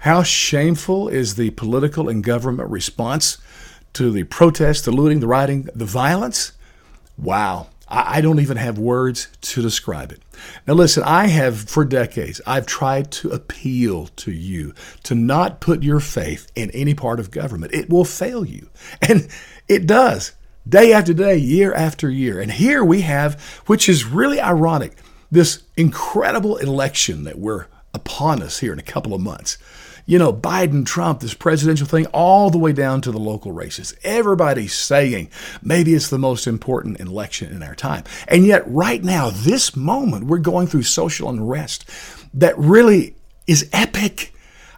How shameful is the political and government response to the protests, the looting, the rioting, the violence? Wow. I don't even have words to describe it. Now, listen, I have for decades, I've tried to appeal to you to not put your faith in any part of government. It will fail you. And it does, day after day, year after year. And here we have, which is really ironic, this incredible election that we're upon us here in a couple of months you know, Biden, Trump, this presidential thing, all the way down to the local races. Everybody's saying maybe it's the most important election in our time. And yet, right now, this moment, we're going through social unrest that really is epic.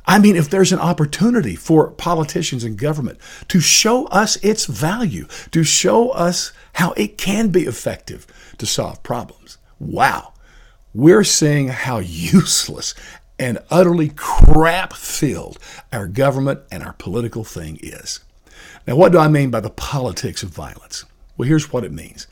I mean, if there's an opportunity for politicians and government to show us its value, to show us how it can be effective to solve problems, wow, we're seeing how useless and utterly crap filled our government and our political thing is. Now, what do I mean by the politics of violence? Well, here's what it means.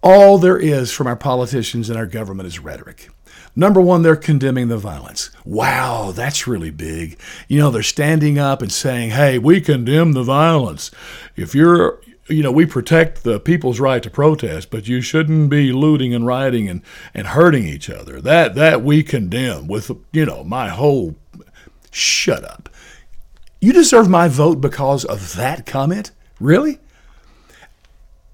All there is from our politicians and our government is rhetoric. Number one, they're condemning the violence. Wow, that's really big. You know, they're standing up and saying, hey, we condemn the violence. If you're you know, we protect the people's right to protest, but you shouldn't be looting and rioting and, and hurting each other. That that we condemn with you know my whole shut up. You deserve my vote because of that comment? Really?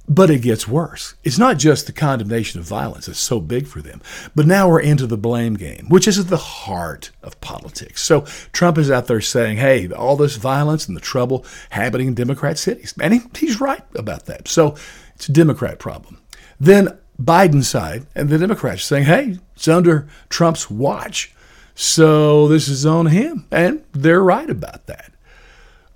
But it gets worse. It's not just the condemnation of violence that's so big for them, but now we're into the blame game, which is at the heart of politics. So Trump is out there saying, hey, all this violence and the trouble happening in Democrat cities. And he, he's right about that. So it's a Democrat problem. Then Biden's side and the Democrats saying, hey, it's under Trump's watch. So this is on him. And they're right about that.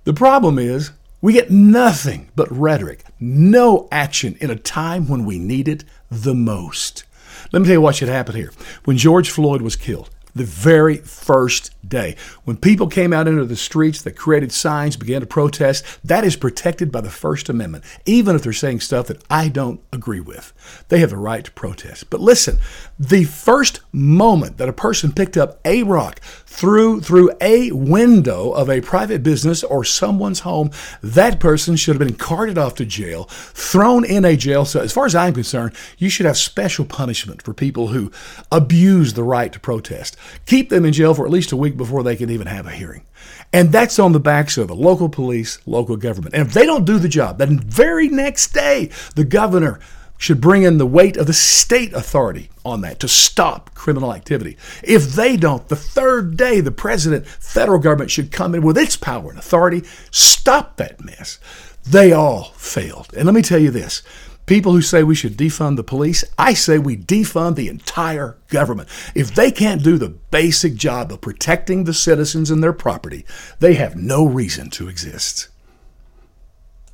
The problem is we get nothing but rhetoric, no action in a time when we need it the most. Let me tell you what should happen here. When George Floyd was killed, the very first day. When people came out into the streets that created signs, began to protest, that is protected by the First Amendment, even if they're saying stuff that I don't agree with. They have the right to protest. But listen, the first moment that a person picked up a rock through through a window of a private business or someone's home, that person should have been carted off to jail, thrown in a jail cell. As far as I'm concerned, you should have special punishment for people who abuse the right to protest. Keep them in jail for at least a week before they can even have a hearing. And that's on the backs of the local police, local government. And if they don't do the job, then very next day, the governor should bring in the weight of the state authority on that to stop criminal activity. If they don't, the third day, the president, federal government should come in with its power and authority, stop that mess. They all failed. And let me tell you this People who say we should defund the police, I say we defund the entire government. If they can't do the basic job of protecting the citizens and their property, they have no reason to exist.